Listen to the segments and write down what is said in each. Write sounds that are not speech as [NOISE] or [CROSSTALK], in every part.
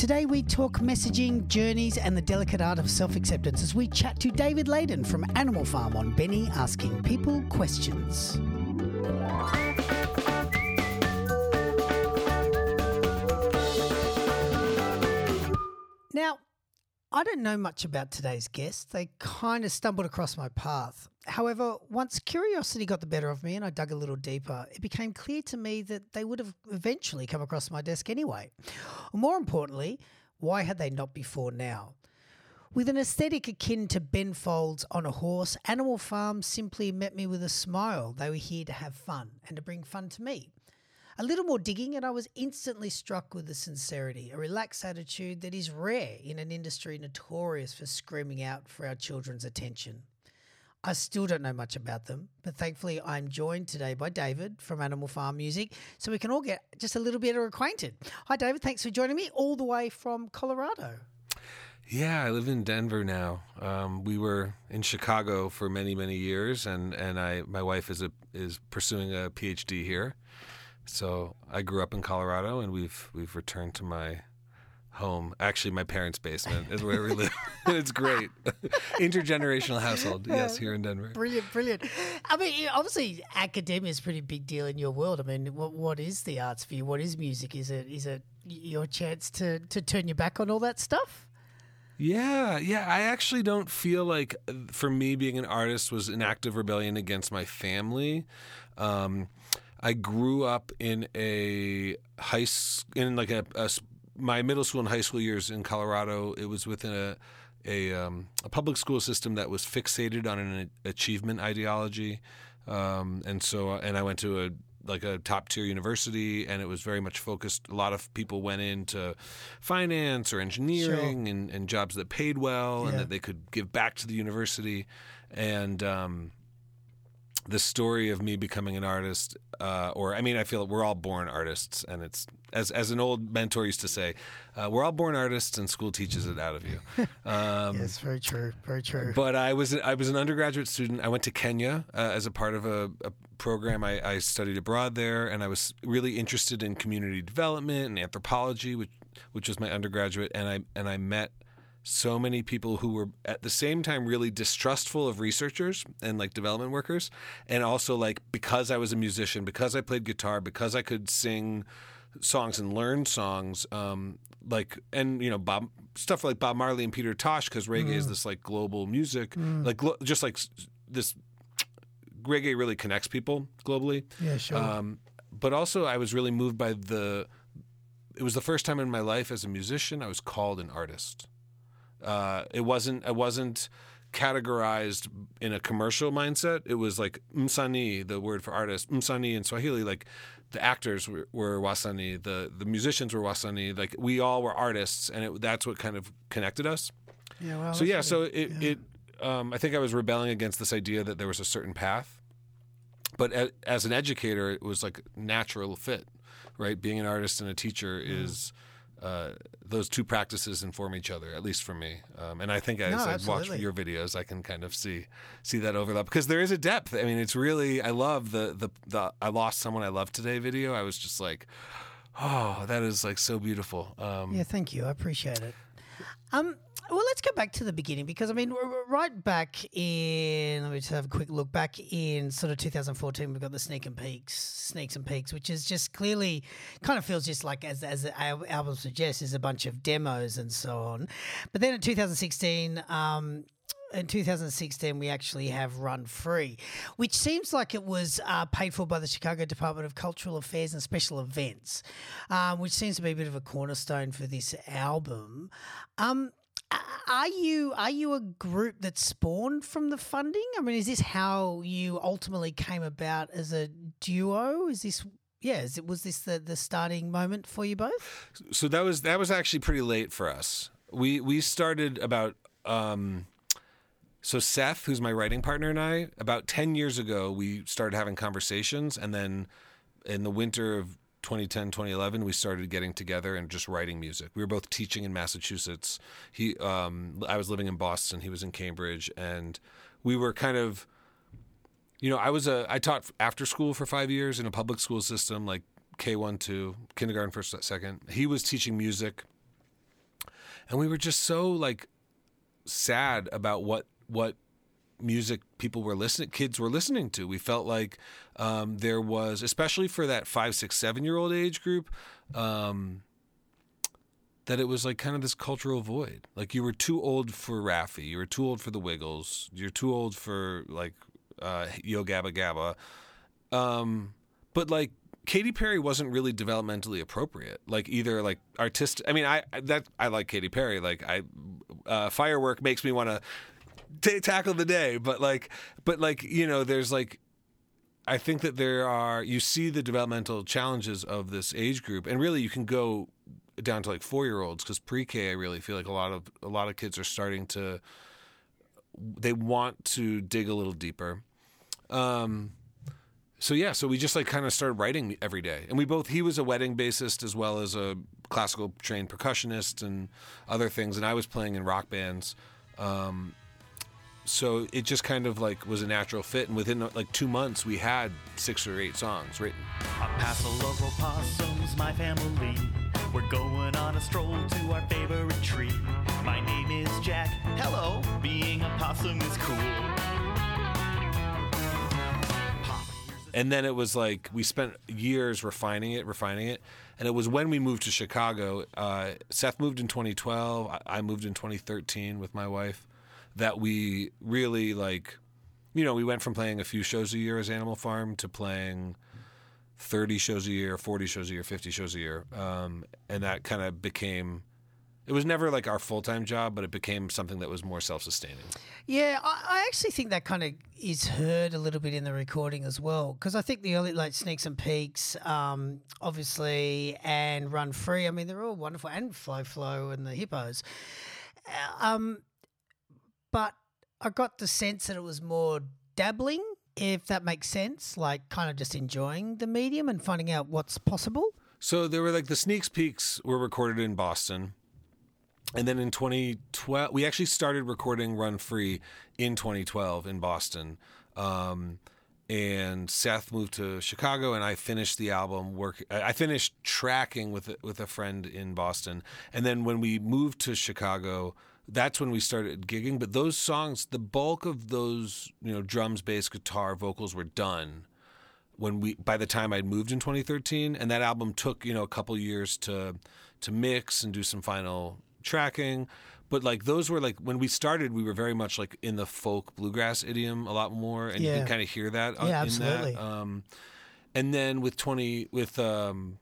Today we talk messaging, journeys, and the delicate art of self acceptance as we chat to David Layden from Animal Farm on Benny asking people questions. Now, I don't know much about today's guests. They kind of stumbled across my path. However, once curiosity got the better of me and I dug a little deeper, it became clear to me that they would have eventually come across my desk anyway. More importantly, why had they not before now? With an aesthetic akin to Ben Folds on a horse, Animal Farm simply met me with a smile. They were here to have fun and to bring fun to me. A little more digging, and I was instantly struck with the sincerity, a relaxed attitude that is rare in an industry notorious for screaming out for our children's attention. I still don't know much about them, but thankfully I'm joined today by David from Animal Farm Music so we can all get just a little bit acquainted. Hi, David. Thanks for joining me all the way from Colorado. Yeah, I live in Denver now. Um, we were in Chicago for many, many years, and, and I my wife is a is pursuing a PhD here. So I grew up in Colorado, and we've we've returned to my home. Actually, my parents' basement is where we live. [LAUGHS] it's great. [LAUGHS] Intergenerational household. Yes, here in Denver. Brilliant, brilliant. I mean, obviously, academia is a pretty big deal in your world. I mean, what what is the arts for you? What is music? Is it is it your chance to to turn your back on all that stuff? Yeah, yeah. I actually don't feel like, for me, being an artist was an act of rebellion against my family. Um, I grew up in a high school, in like a, a, my middle school and high school years in Colorado. It was within a a, um, a public school system that was fixated on an achievement ideology, um, and so and I went to a like a top tier university and it was very much focused a lot of people went into finance or engineering sure. and, and, jobs that paid well yeah. and that they could give back to the university and um, the story of me becoming an artist, uh, or I mean, I feel we're all born artists, and it's as as an old mentor used to say, uh, we're all born artists, and school teaches it out of you. [LAUGHS] Um, yes, very true, very true. But I was I was an undergraduate student. I went to Kenya uh, as a part of a, a program. I, I, studied abroad there, and I was really interested in community development and anthropology, which which was my undergraduate, and I and I met so many people who were at the same time really distrustful of researchers and like development workers and also like because I was a musician because I played guitar because I could sing songs and learn songs um, like and you know Bob stuff like Bob Marley and Peter Tosh because reggae mm. is this like global music mm. like just like this reggae really connects people globally yeah sure um, but also I was really moved by the it was the first time in my life as a musician I was called an artist uh, it wasn't. It wasn't categorized in a commercial mindset. It was like msanii, the word for artist, msanii in Swahili. Like the actors were, were wasanii, the the musicians were wasanii. Like we all were artists, and it, that's what kind of connected us. Yeah. Well, so yeah. So it yeah. it. Um, I think I was rebelling against this idea that there was a certain path, but as, as an educator, it was like natural fit, right? Being an artist and a teacher yeah. is uh, those two practices inform each other, at least for me. Um, and I think as no, I watch your videos, I can kind of see see that overlap because there is a depth. I mean, it's really I love the the the I lost someone I love today video. I was just like, oh, that is like so beautiful. Um, yeah, thank you. I appreciate it. Um, well, let's go back to the beginning because I mean, we're right back in let me just have a quick look back in sort of 2014, we've got the Sneak and Peaks, Sneaks and Peaks, which is just clearly kind of feels just like as as the album suggests, is a bunch of demos and so on. But then in 2016. Um, in 2016, we actually have Run Free, which seems like it was uh, paid for by the Chicago Department of Cultural Affairs and Special Events, um, which seems to be a bit of a cornerstone for this album. Um, are you are you a group that spawned from the funding? I mean, is this how you ultimately came about as a duo? Is this yeah? Is it was this the, the starting moment for you both? So that was that was actually pretty late for us. We we started about um, so Seth, who's my writing partner, and I about ten years ago we started having conversations, and then in the winter of 2010 2011 we started getting together and just writing music. We were both teaching in massachusetts. He um, i was living in boston he was in cambridge and we were kind of you know i was a i taught after school for five years in a public school system like k1 2 kindergarten first second. He was teaching music. And we were just so like sad about what what music people were listening kids were listening to we felt like um, there was especially for that five six seven year old age group um, that it was like kind of this cultural void like you were too old for Raffi you were too old for the Wiggles you're too old for like uh, Yo Gabba Gabba um, but like Katy Perry wasn't really developmentally appropriate. Like either like artistic. I mean, I that I like Katy Perry. Like I, uh, firework makes me want to t- tackle the day. But like, but like you know, there's like. I think that there are you see the developmental challenges of this age group, and really you can go down to like four year olds because pre K. I really feel like a lot of a lot of kids are starting to they want to dig a little deeper. Um, so yeah, so we just like kind of started writing every day, and we both he was a wedding bassist as well as a classical trained percussionist and other things, and I was playing in rock bands. Um, so it just kind of like was a natural fit, and within like two months, we had six or eight songs written. Past the local possums, my family. We're going on a stroll to our favorite tree. My name is Jack. Hello, being a possum is cool. And then it was like we spent years refining it, refining it. And it was when we moved to Chicago. Uh, Seth moved in 2012. I, I moved in 2013 with my wife. That we really like, you know, we went from playing a few shows a year as Animal Farm to playing 30 shows a year, 40 shows a year, 50 shows a year. Um, and that kind of became it was never like our full time job, but it became something that was more self sustaining. Yeah, I, I, actually think that kind of is heard a little bit in the recording as well, because I think the early like Sneaks and Peaks, um, obviously, and Run Free. I mean, they're all wonderful, and Flow Flow and the Hippos. Uh, um, but I got the sense that it was more dabbling, if that makes sense, like kind of just enjoying the medium and finding out what's possible. So there were like the Sneaks Peaks were recorded in Boston. And then in 2012 we actually started recording run free in 2012 in boston. Um, and seth moved to chicago and i finished the album work i finished tracking with with a friend in boston. And then when we moved to chicago that's when we started gigging but those songs the bulk of those you know drums bass guitar vocals were done when we by the time I'd moved in 2013 and that album took you know a couple years to to mix and do some final tracking but like those were like when we started we were very much like in the folk bluegrass idiom a lot more and Yeah. you can kind of hear that uh, Yeah, in absolutely. that um and then with 20 with um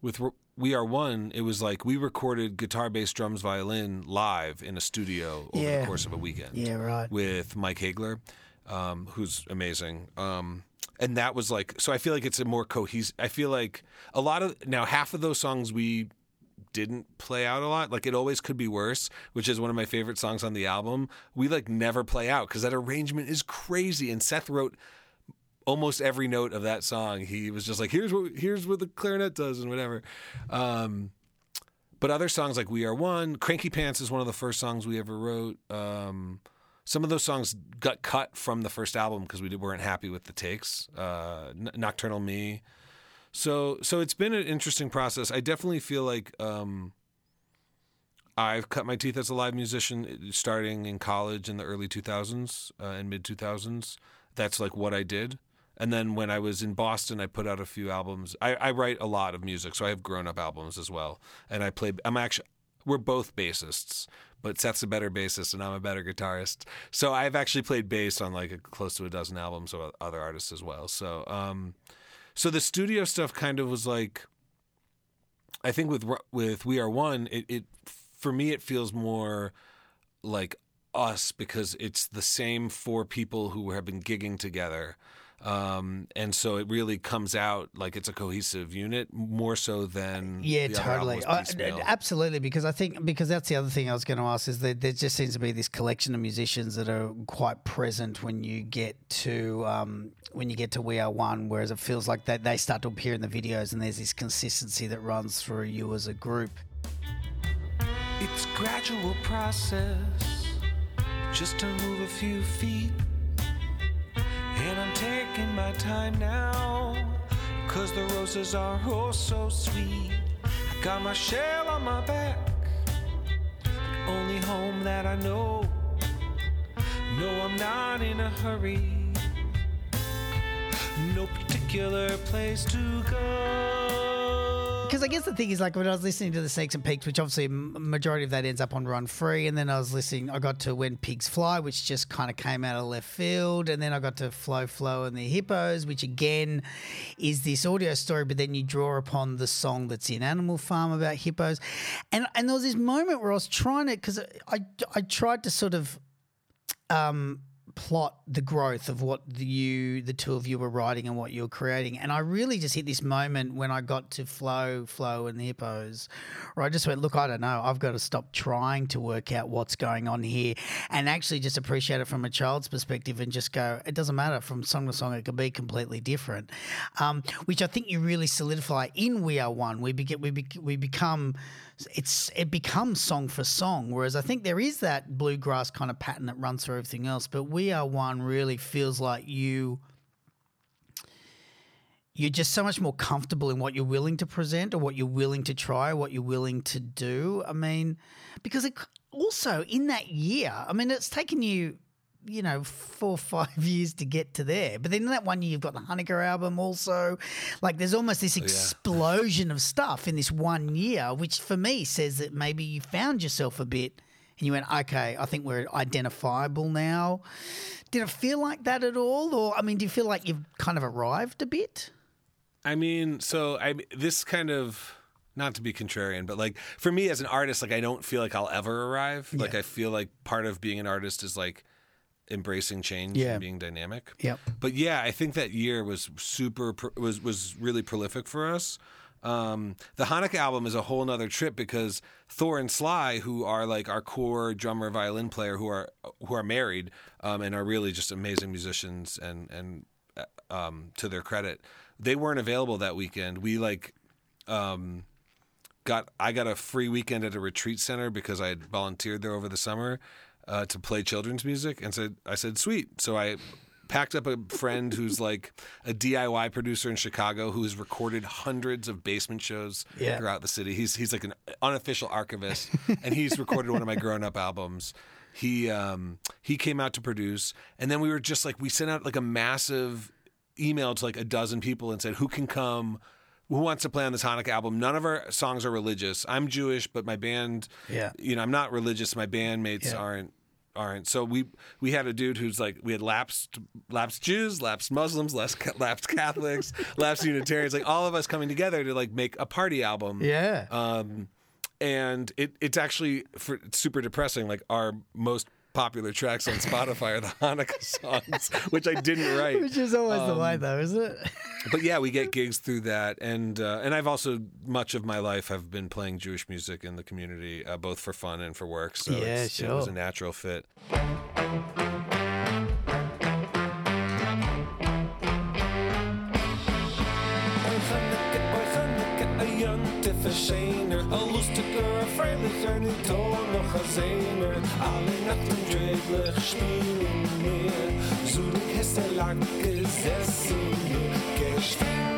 with we are one it was like we recorded guitar bass drums violin live in a studio over Yeah. the course of a weekend Yeah, right. with Mike Hagler, um, who's amazing. Um, and that was like, so I feel like it's a more cohesive. I feel like a lot of now half of those songs we didn't play out a lot. Like it always could be worse, which is one of my favorite songs on the album. We like never play out because that arrangement is crazy. And Seth wrote almost every note of that song. He was just like, here's what here's what the clarinet does and whatever. Um, but other songs like "We Are One," "Cranky Pants" is one of the first songs we ever wrote. Um, some of those songs got cut from the first album because we weren't happy with the takes. Uh, "Nocturnal Me," so so it's been an interesting process. I definitely feel like um, I've cut my teeth as a live musician uh, starting in college in the early 2000s uh, and mid 2000s. That's like what I did. And then when I was in Boston, I put out a few albums. I, I write a lot of music, so I have grown up albums as well. And I play. I'm actually we're both bassists, but Seth's a better bassist and I'm a better guitarist. So I've actually played bass on like a, close to a dozen albums of other artists as well. So um, so the studio stuff kind of was like. I think with with We Are One, it, it for me it feels more like us because it's the same four people who have been gigging together. Um, and so it really comes out like it's a cohesive unit more so than Yeah, the totally. was I- absolutely, because I think because that's the other thing I was going to ask is that there just seems to be this collection of musicians that are quite present when you get to um, when you get to We Are One, whereas it feels like that they start to appear in the videos and there's this consistency that runs through you as a group. It's gradual process just to move a few feet. And I'm taking my time now, cause the roses are oh so sweet. I got my shell on my back, The only home that I know. No, I'm not in a hurry. No particular place to go. Because I guess the thing is, like, when I was listening to the Snakes and Peaks, which obviously majority of that ends up on Run Free, and then I was listening, I got to When Pigs Fly, which just kind of came out of left field, and then I got to Flow Flow and the Hippos, which again is this audio story, but then you draw upon the song that's in Animal Farm about hippos, and and there was this moment where I was trying to, because I I tried to sort of um, plot the growth of what you, the two of you were writing and what you were creating. And I really just hit this moment when I got to Flow, Flow, and the Hippos, where I just went, look, I don't know, I've got to stop trying to work out what's going on here and actually just appreciate it from a child's perspective and just go, it doesn't matter from song to song, it could be completely different. Um, which I think you really solidify in We Are One. We, be, we, be, we become it's it becomes song for song. Whereas I think there is that bluegrass kind of pattern that runs through everything else. But We Are One really feels like you you're just so much more comfortable in what you're willing to present or what you're willing to try, what you're willing to do. I mean, because it, also in that year, I mean, it's taken you you know, four or [LAUGHS] five years to get to there. But then in that one year, you've got the Hanukkah album also. Like there's almost this oh, explosion of stuff in this one year, which for me says that maybe you found yourself a bit and you went, okay, I think we're identifiable now. Did it feel like that at all? Or, I mean, do you feel like you've kind of arrived a bit? I mean, so I this kind of not to be contrarian, but like for me as an artist, like I don't feel like I'll ever arrive. Like I feel like part of being an artist is like embracing change Yeah. and being dynamic. Yep. But yeah, I think that year was super was was really prolific for us. Um, the Hanukkah album is a whole nother trip because Thor and Sly, who are like our core drummer violin player, who are who are married um, and are really just amazing musicians and and uh, um, to their credit, they weren't available that weekend. We like um, got I got a free weekend at a retreat center because I had volunteered there over the summer uh, to play children's music, and said I said sweet. So I packed up a friend who's like a DIY producer in Chicago who has recorded hundreds of basement shows Yeah. throughout the city. He's he's like an unofficial archivist, and he's recorded one of my grown up albums. He um, he came out to produce, and then we were just like we sent out like a massive email to like a dozen people and said who can come who wants to play on this Hanukkah album? None of our songs are religious. I'm Jewish, but my band, Yeah. you know, I'm not religious. My bandmates Yeah. aren't aren't. So we we had a dude who's like we had lapsed lapsed Jews, lapsed Muslims, lapsed, lapsed Catholics, [LAUGHS] lapsed Unitarians, like all of us coming together to like make a party album. Yeah. Um, and it it's actually for, it's super depressing. Like our most popular tracks on Spotify are the [LAUGHS] Hanukkah songs, which I didn't [LAUGHS] write. Which is always the Um, way, though, isn't it? but yeah, we get gigs through that, and uh, and I've also much of my life have been playing Jewish music in the community, uh, both for fun and for work. So Yeah, it's, it was a natural fit. gezener Al loest ik er vrijlicher niet hoor Alleen gezener Alle nachten spielen meer. So die Hesse lang gesessen Gesperrt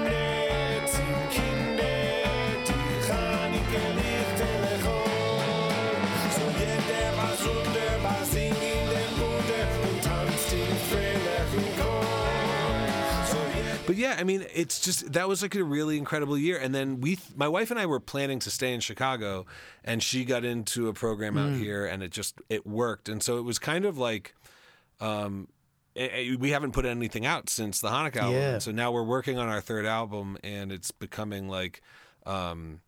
But yeah, I mean, it's just that was like a really incredible year. And then we, my wife and I, were planning to stay in Chicago, and she got into a program out here, and it just it worked. And so it was kind of like, um, eh, eh, we haven't put anything out since the Hanukkah album. Yeah. So now we're working on our third album, and it's becoming like. Um,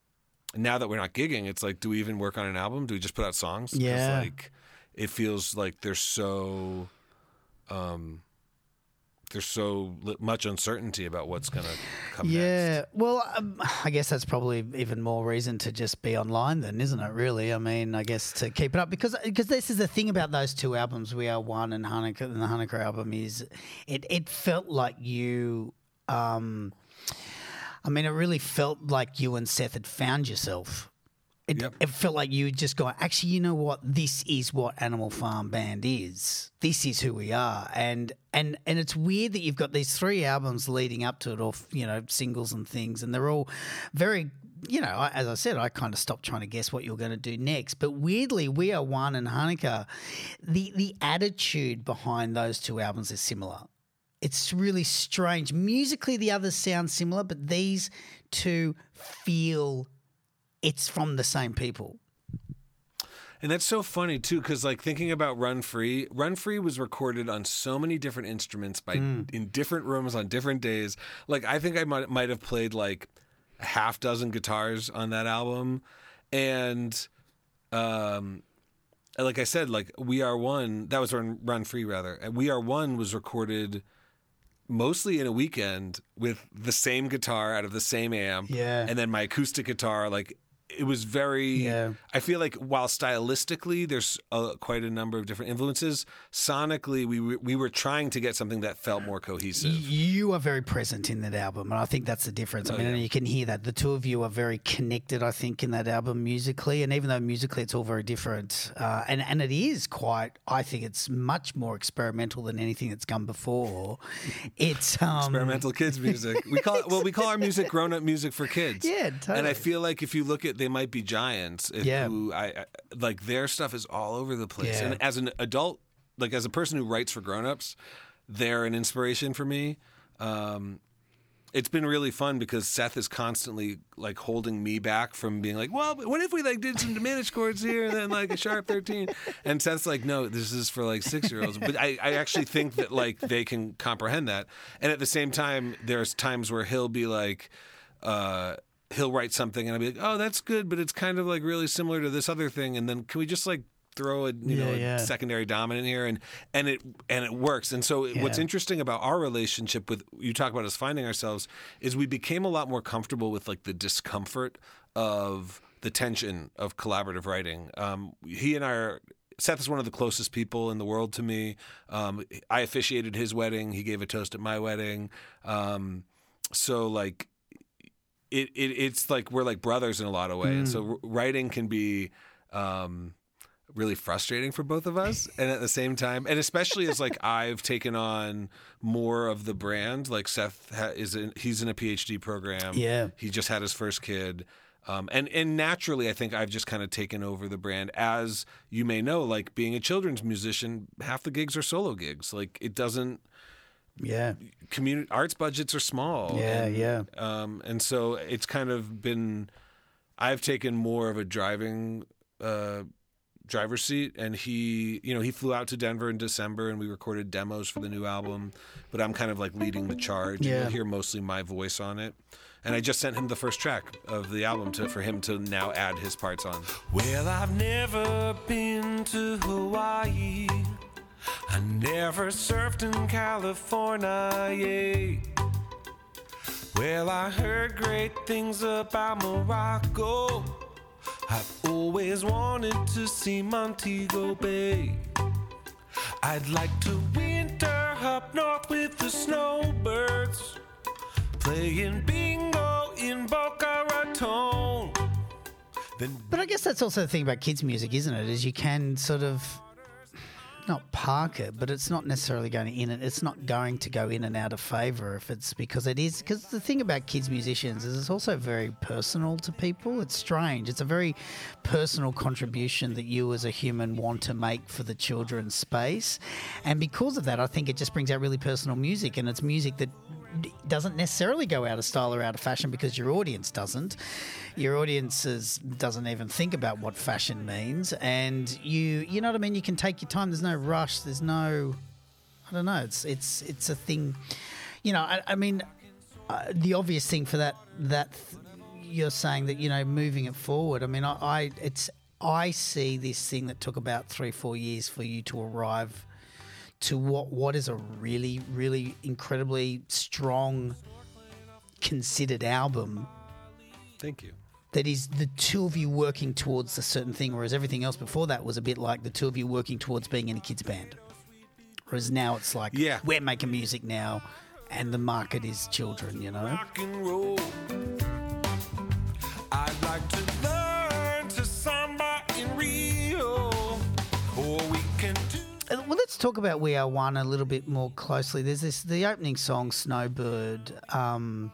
now that we're not gigging, it's like, do we even work on an album? Do we just put out songs? Yeah. like it feels like there's so um there's so much uncertainty about what's going to come next. Yeah. Well, um, I guess that's probably even more reason to just be online, then, isn't it? Really, I mean, I guess to keep it up because because this is the thing about those two albums, We Are One and Hanukkah, and the Hanukkah album is it it felt like you. Um, I mean, it really felt like you and Seth had found yourself. It, Yep. it felt like you just gone, actually, you know what? This is what Animal Farm Band is. This is who we are. And and and it's weird that you've got these three albums leading up to it, or you know, singles and things, and they're all very you know, as I said, I kind of stopped trying to guess what you were going to do next. But weirdly, We Are One and Hanukkah, the the attitude behind those two albums is similar. It's really strange. Musically, the others sound similar, but these two feel it's from the same people. And that's so funny too, because like thinking about Run Free, Run Free was recorded on so many different instruments by in different rooms on different days. Like I think I might might have played like a half dozen guitars on that album, and um, like I said, like We Are One, that was Run Run Free rather, and We Are One was recorded mostly in a weekend with the same guitar out of the same amp, Yeah. and then my acoustic guitar, like. It was very. Yeah. I feel like while stylistically there's uh, quite a number of different influences, sonically we were, we were trying to get something that felt more cohesive. You are very present in that album, and I think that's the difference. I mean, and you can hear that the two of you are very connected. I think in that album musically, and even though musically it's all very different, uh, and and it is quite. I think it's much more experimental than anything that's come before. It's um, Experimental kids music. We call it well. We call our music [LAUGHS] grown up music for kids. Yeah, And. I feel like if you look at, they might be giants. if- Yeah. Who I, I like their stuff is all over the place. Yeah. And as an adult, like as a person who writes for grown ups, they're an inspiration for me. Um, it's been really fun because Seth is constantly like holding me back from being like, well, what if we like did some diminished chords here and then like a sharp 13? And Seth's like, no, this is for like six year olds. But I, I actually think that like they can comprehend that. And at the same time, there's times where he'll be like, uh, he'll write something and I'll be like, oh, that's good, but it's kind of like really similar to this other thing. And then can we just like throw a you know a yeah. secondary dominant here and and it and it works and so what's interesting about our relationship with you talk about us finding ourselves is we became a lot more comfortable with like the discomfort of the tension of collaborative writing um, he and i are Seth is one of the closest people in the world to me. Um, I officiated his wedding. He gave a toast at my wedding. Um, so like it, it it's like we're like brothers in a lot of ways. And so writing can be um, really frustrating for both of us, [LAUGHS] and at the same time, and especially as like I've taken on more of the brand. Like Seth ha- is in, he's in a PhD program. Yeah. he just had his first kid. Um, and and naturally, I think I've just kind of taken over the brand. As you may know, like being a children's musician, half the gigs are solo gigs. Like it doesn't yeah, community arts budgets are small. Yeah, and, yeah. Um, and so it's kind of been. I've taken more of a driving uh, driver's seat, and he, you know, he flew out to Denver in December, and we recorded demos for the new album. But I'm kind of like leading the charge. and Yeah. You'll hear mostly my voice on it. And I just sent him the first track of the album to for him to now add his parts on. Well, I've never been to Hawaii. I never surfed in California. Well, I heard great things about Morocco. I've always wanted to see Montego Bay. I'd like to winter up north with the snowbirds, playing bingo in Boca Raton. Then But I guess that's also the thing about kids' music, isn't it? Is you can sort of not park it, but it's not necessarily going to in it. It's not going to go in and out of favor if it's because it is. Because the thing about kids musicians is it's also very personal to people. It's strange. It's a very personal contribution that you as a human want to make for the children's space, and because of that, I think it just brings out really personal music, and it's music that doesn't necessarily go out of style or out of fashion because your audience doesn't. Your audience is, doesn't even think about what fashion means, and you you know what I mean. You can take your time. There's no rush. There's no I don't know. It's it's it's a thing. You know, I, I mean, uh, the obvious thing for that that th- you're saying that you know moving it forward. I mean, I, I it's I see this thing that took about three four years for you to arrive to what what is a really really incredibly strong considered album Thank you. that is the two of you working towards a certain thing, whereas everything else before that was a bit like the two of you working towards being in a kids band. Whereas now it's like Yeah. we're making music now, and the market is children. You know. Let's talk about We Are One a little bit more closely. There's this the opening song Snowbird. Um,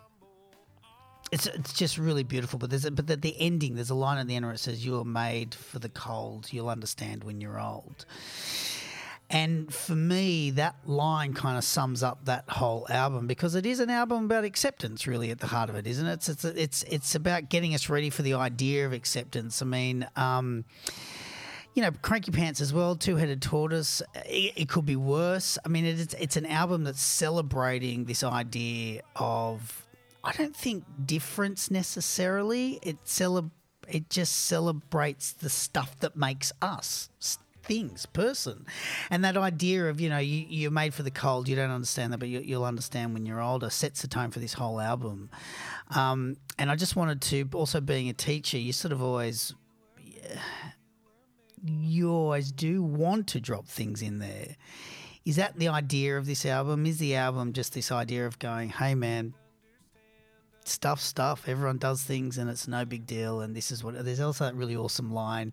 it's it's just really beautiful. But there's a, but the, the ending. There's a line at the end where it says, "You are made for the cold. You'll understand when you're old." And for me, that line kind of sums up that whole album because it is an album about acceptance, really, at the heart of it, isn't it? It's it's it's, it's about getting us ready for the idea of acceptance. I mean. Um, you know, Cranky Pants as well, Two Headed Tortoise. It, it could be worse. I mean, it's it's an album that's celebrating this idea of. I don't think difference necessarily. It celeb- It just celebrates the stuff that makes us things, person, and that idea of you know you, you're made for the cold. You don't understand that, but you, you'll understand when you're older. Sets the tone for this whole album. Um, and I just wanted to also being a teacher, you sort of always you always do want to drop things in there. Is that the idea of this album? Is the album just this idea of going, hey man, stuff, stuff, everyone does things and it's no big deal and this is what there's also that really awesome line.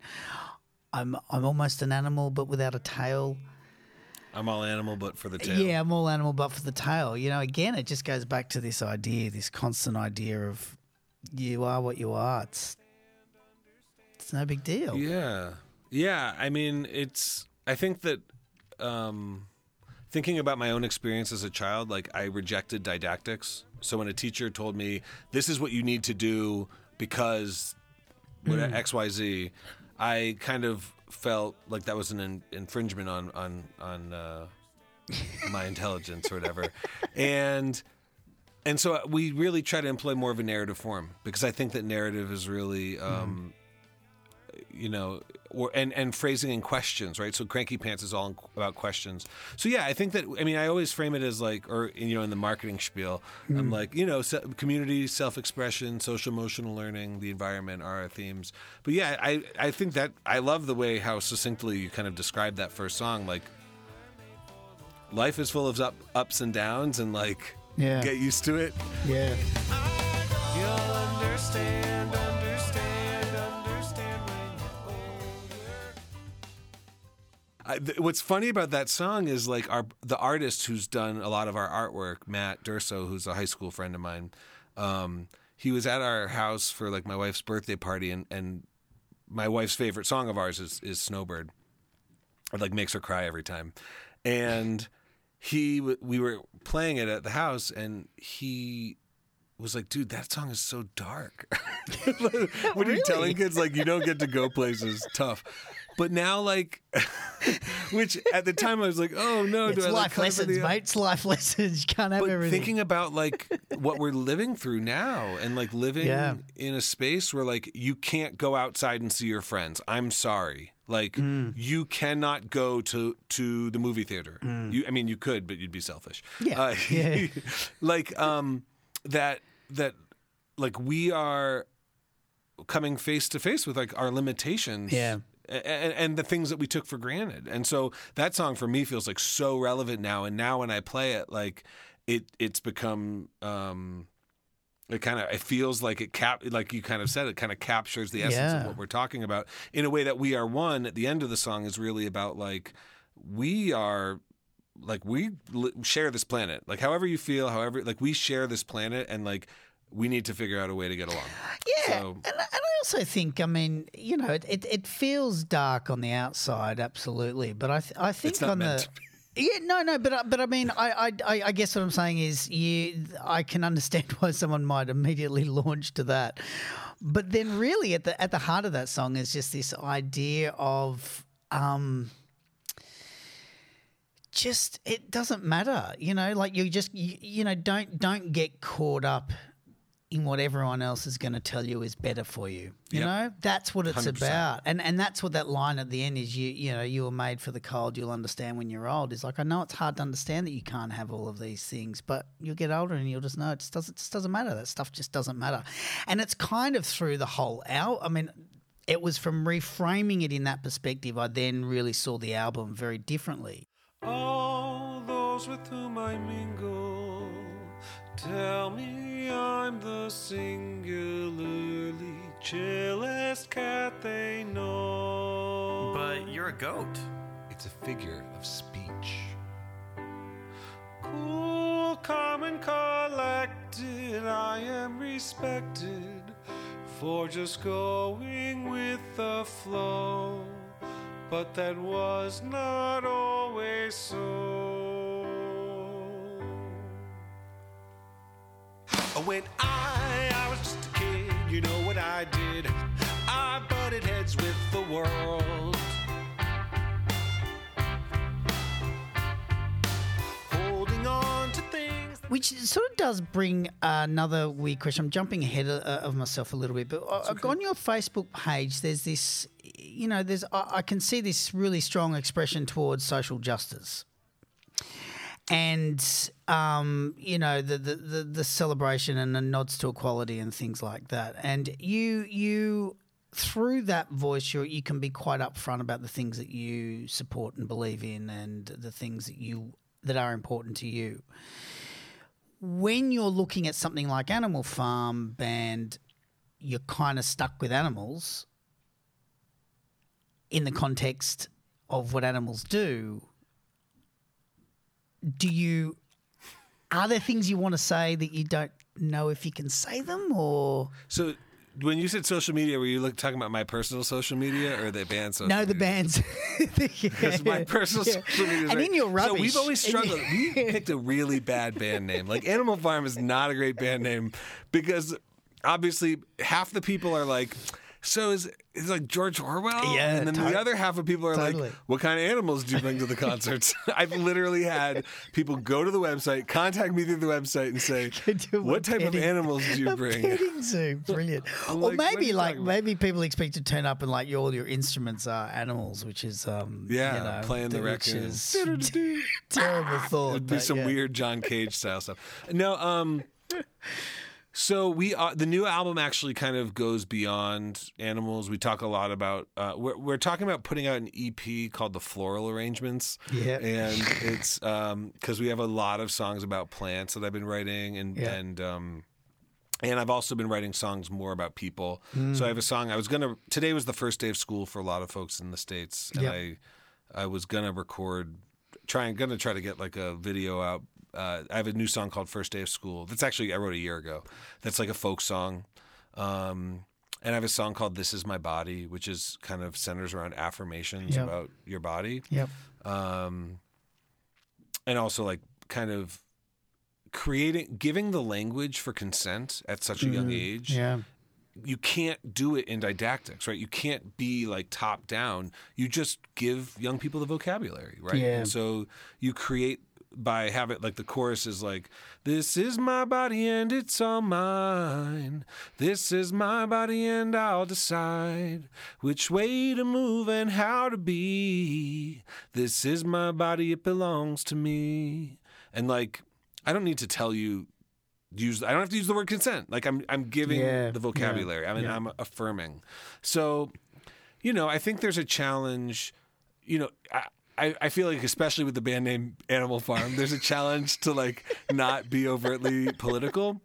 I'm I'm almost an animal but without a tail. I'm all animal, but for the tail. Yeah, I'm all animal but for the tail. You know, again it just goes back to this idea, this constant idea of you are what you are. It's it's no big deal. Yeah. Yeah. I mean, it's, I think that, um, thinking about my own experience as a child, like I rejected didactics. So when a teacher told me, this is what you need to do because what XYZ, I kind of felt like that was an in- infringement on, on, on, uh, my [LAUGHS] intelligence or whatever. And, and so we really try to employ more of a narrative form because I think that narrative is really, um, you know, or and and phrasing in questions, right? So cranky pants is all in- about questions. So yeah, I think that I mean I always frame it as like, or you know, in the marketing spiel, I'm mm. like, you know, se- community, self-expression, social emotional learning, the environment are our themes. But yeah, I I think that I love the way how succinctly you kind of described that first song, like. Life is full of up, ups and downs, and like, Yeah. get used to it. Yeah. I, th- what's funny about that song is like our the artist who's done a lot of our artwork, Matt Durso, who's a high school friend of mine. Um, he was at our house for like my wife's birthday party, and and my wife's favorite song of ours is is Snowbird. It like makes her cry every time, and he w- we were playing it at the house, and he was like, dude, that song is so dark. [LAUGHS] when you're [LAUGHS] telling kids like you don't get to go places, tough. But now, like, [LAUGHS] which at the time I was like, oh no, It's do I like life cover lessons, the- mate. It's life [LAUGHS] lessons. You can't have But everything. thinking about like what we're living through now, and like living Yeah. in a space where like you can't go outside and see your friends. I'm sorry. Like Mm. you cannot go to to the movie theater. You, I mean, you could, but you'd be selfish. Yeah. Uh, [LAUGHS] Yeah. like um, that that like we are coming face to face with like our limitations. Yeah. And, and the things that we took for granted. And so that song for me feels like so relevant now. And now when I play it, like it, it's become, um, it kind of it feels like it cap like you kind of said it kind of captures the essence of what we're talking about in a way that we are one at the end of the song is really about like we are like we share this planet like however you feel however like we share this planet and like we need to figure out a way to get along yeah, so- and, I- and I also think, I mean, you know, it, it, it feels dark on the outside, absolutely, but I th- I think on the yeah, no, no, but I- but I mean, I, I I I guess what I'm saying is, you, I can understand [LAUGHS] why someone might immediately [LAUGHS] launch to that, but then really at the at the heart of that song is just this idea of. um just it doesn't matter you know like you just you, you know don't don't get caught up in what everyone else is going to tell you is better for you you Yep. know? That's what it's 100%. about. And and that's what that line at the end is you you know you were made for the cold you'll understand when you're old is like i know it's hard to understand that you can't have all of these things but you'll get older and you'll just know it just doesn't it just doesn't matter. That stuff just doesn't matter. And it's kind of through the whole out i mean it was from reframing it in that perspective i then really saw the album very differently. All those with whom I mingle tell me I'm the singularly chillest cat they know. But you're a goat. it's a figure of speech cool calm and collected. I am respected for just going with the flow. But that was not always so. When I, I was just a kid, you know what I did? I butted heads with the world. Holding on to things. Which sort of does bring another weird question. I'm jumping ahead of, of myself a little bit, but uh, on your Facebook page, there's this, you know, there's I, I can see this really strong expression towards social justice, and um, you know the, the the the celebration and the nods to equality and things like that. And you you through that voice, you you can be quite upfront about the things that you support and believe in, and the things that you that are important to you when you're looking at something like Animal Farm Band, you're kind of stuck with animals in the context of what animals do. Do you? Are there things you want to say that you don't know if you can say them, or So when you said social media, were you look, talking about my personal social media or the band social no? The media? bands. [LAUGHS] Because my [LAUGHS] personal Yeah. social media is and right. in your rubbish. So we've always struggled. we [LAUGHS] picked a really bad band name. Like Animal Farm is not a great band name because obviously half the people are like, so is it's like George Orwell? Yeah, And then the other half of people are totally. like, what kind of animals do you bring to the concerts? [LAUGHS] I've literally had people go to the website, contact me through the website and say, [LAUGHS] what type of animals do you bring? petting [LAUGHS] zoo, brilliant. Or like, maybe like maybe people expect to turn up and like all your instruments are animals, which is um Yeah, you know, playing the raccoon. terrible thought. It'd be but some yeah. weird John Cage style stuff. No, um, so we uh, the new album actually kind of goes beyond animals. We talk a lot about uh, we're we're talking about putting out an EP called the Floral Arrangements. Yeah. and it's because we have a lot of songs about plants that I've been writing and Yeah. and. Um, and I've also been writing songs more about people. Mm. So I have a song. I was gonna. Today was the first day of school for a lot of folks in the states, and Yep. I, I was gonna record, trying, gonna try to get like a video out. Uh, I have a new song called "First Day of School." That's actually I wrote a year ago. That's like a folk song. Um, and I have a song called "This Is My Body," which is kind of centers around affirmations Yep. about your body Yep. um, and also like kind of creating giving the language for consent at such a young age Mm, Yeah. you can't do it in didactics right you can't be like top down you just give young people the vocabulary right Yeah. and so you create by having like the chorus is like this is my body and it's all mine this is my body and i'll decide which way to move and how to be this is my body it belongs to me and like i don't need to tell you use I don't have to use the word consent. Like I'm I'm giving Yeah, the vocabulary. I mean yeah. I'm affirming. So, you know, I think there's a challenge, you know, I I, I feel like especially with the band name Animal Farm, there's a challenge to like not be overtly political.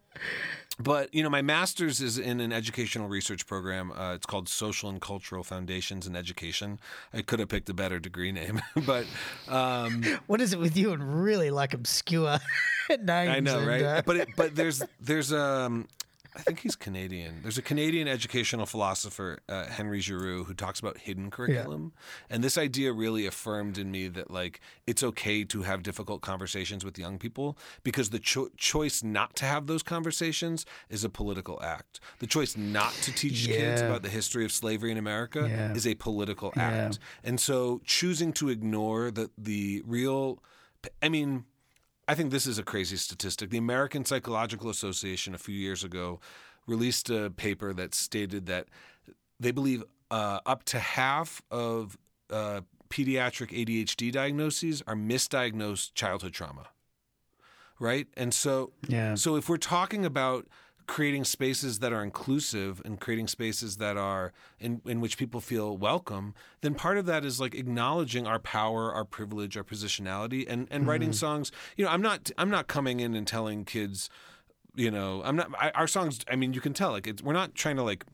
But you know, my master's is in an educational research program. Uh, it's called Social and Cultural Foundations in Education. I could have picked a better degree name, [LAUGHS] but um, What is it with you and really like obscure [LAUGHS] names? I know, and, right? uh, But it, but there's there's um I think he's Canadian. There's a Canadian educational philosopher, uh, Henry Giroux, who talks about hidden curriculum, and this idea really affirmed in me that like it's okay to have difficult conversations with young people because the cho- choice not to have those conversations is a political act. The choice not to teach kids about the history of slavery in America Yeah. is a political Yeah. act, and so choosing to ignore the the real, I mean. I think this is a crazy statistic. The American Psychological Association a few years ago released a paper that stated that they believe uh, up to half of uh, pediatric ADHD diagnoses are misdiagnosed childhood trauma. Right? And so Yeah. so if we're talking about creating spaces that are inclusive and creating spaces that are in, in which people feel welcome, then part of that is like acknowledging our power, our privilege, our positionality, and and writing songs. You know, I'm not I'm not coming in and telling kids, you know, I'm not I, our songs. I mean, you can tell like it's, we're not trying to like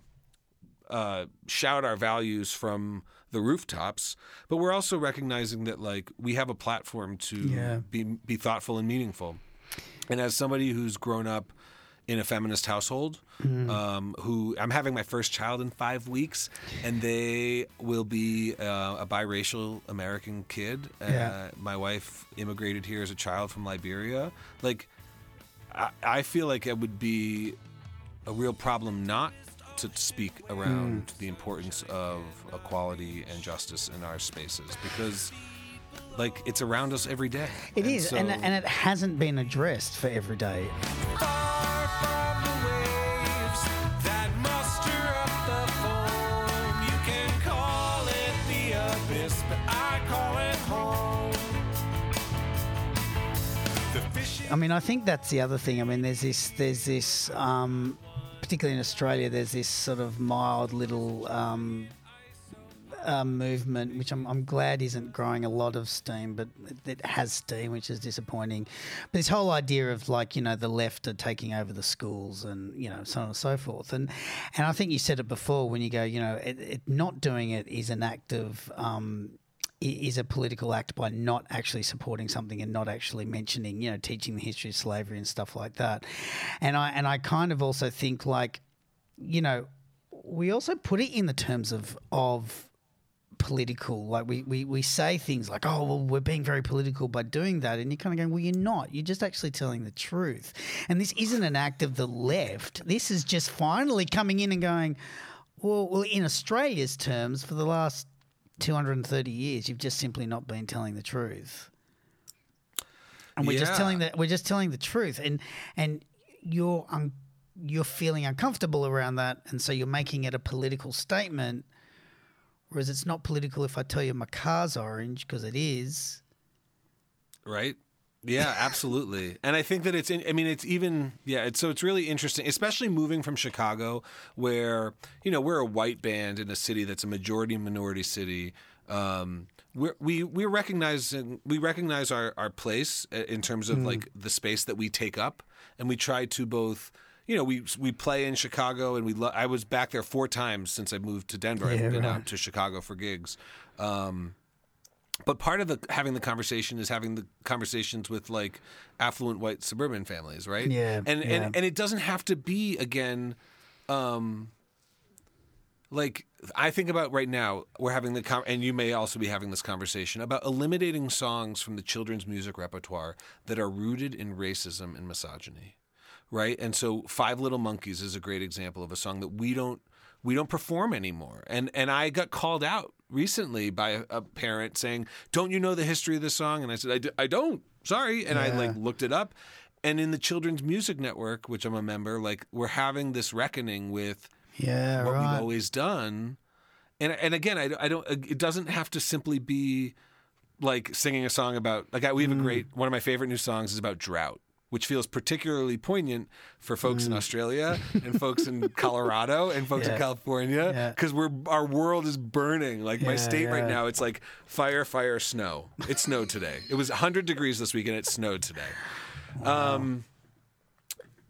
uh, shout our values from the rooftops, but we're also recognizing that like we have a platform to Yeah. be be thoughtful and meaningful. And as somebody who's grown up in a feminist household, um, who I'm having my first child in five weeks, and they will be uh, a biracial American kid. Yeah. Uh, my wife immigrated here as a child from Liberia. Like, I, I feel like it would be a real problem not to speak around the importance of equality and justice in our spaces because like it's around us every day It is, and, so- and it hasn't been addressed for every day. I mean, I think that's the other thing. I mean, there's this, there's this, um, particularly in Australia, there's this sort of mild little um, uh, movement, which I'm, I'm glad isn't growing a lot of steam, but it, has steam, which is disappointing. But this whole idea of like, you know, the left are taking over the schools and, you know, so on and so forth. And, and I think you said it before when you go, you know, it, it, not doing it is an act of, um, is a political act by not actually supporting something and not actually mentioning, you know, teaching the history of slavery and stuff like that. And I and I kind of also think like, you know, we also put it in the terms of of political. Like we, we, we say things like, oh, well, we're being very political by doing that. And you're kind of going, well, you're not. You're just actually telling the truth. And this isn't an act of the left. This is just finally coming in and going, well, well in Australia's terms, for the last 230 years, you've just simply not been telling the truth. And we're just telling that we're just telling the truth, and and you're un, you're feeling uncomfortable around that, and so you're making it a political statement. Whereas it's not political if I tell you my car's orange because it is. right yeah absolutely and i think that it's in, i mean it's even yeah it's so it's really interesting especially moving from chicago where you know we're a white band in a city that's a majority minority city um we're, we we recognize we recognize our, our place uh, in terms of like the space that we take up, and we try to both. You know, we we play in Chicago, and we. Lo- I was back there four times since I moved to Denver. Yeah, I've been right. out to Chicago for gigs. Um, but part of the having the conversation is having the conversations with like affluent white suburban families, right? Yeah, and yeah. and and it doesn't have to be again. Um, like I think about right now, we're having the and you may also be having this conversation about eliminating songs from the children's music repertoire that are rooted in racism and misogyny, right? And so, Five Little Monkeys is a great example of a song that we don't we don't perform anymore. And and I got called out recently by a, a parent saying, "Don't you know the history of this song?" And I said, "I, d- I don't. Sorry." And I like looked it up. And in the Children's Music Network, which I'm a member, like we're having this reckoning with Yeah, what right. we've always done. And and again, I, I don't. It doesn't have to simply be like singing a song about. Like I, we Mm. have a great one of my favorite new songs is about drought, which feels particularly poignant for folks in Australia and folks in [LAUGHS] Colorado and folks in Mm. Yeah. California Yeah. because we're our world is burning. Like my Yeah, state right now, it's like fire, fire, snow. It snowed today. It was 100 degrees this week and it snowed today. Um,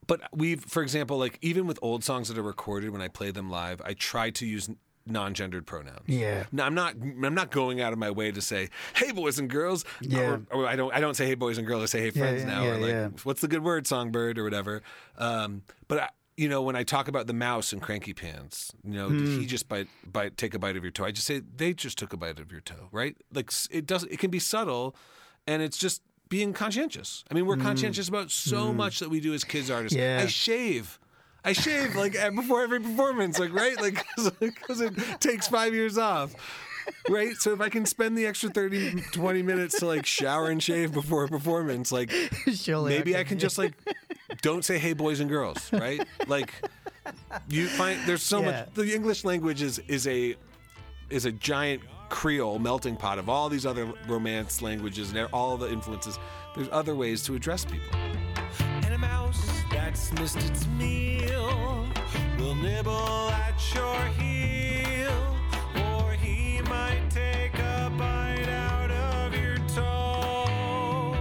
but we've, for example, like even with old songs that are recorded, when I play them live, I try to use non-gendered pronouns. Yeah. No, I'm not. I'm not going out of my way to say, "Hey, boys and girls." Yeah. Or, or I don't. I don't say, "Hey, boys and girls." I say, "Hey, friends." yeah, now, yeah, or like. "What's the good word, songbird?" or whatever. Um, but I, you know, when I talk about the mouse and Cranky Pants, you know, did Hmm. he just bite, bite, take a bite of your toe? I just say they just took a bite of your toe, right? Like it does. It can be subtle, and it's just being conscientious. I mean, we're conscientious about so much that we do as kids artists. Hmm. Yeah. I shave. I shave like before every performance, like right, like because it takes five years off, right? So if I can spend the extra 30, 20 minutes to like shower and shave before a performance, like Surely maybe I could- can just like don't say hey boys and girls, right? Like you find there's so Yeah. much. The English language is is a is a giant Creole melting pot of all these other Romance languages and all the influences. There's other ways to address people. And a mouse that's missed its meal will nibble at your heel, or he might take a bite out of your toe.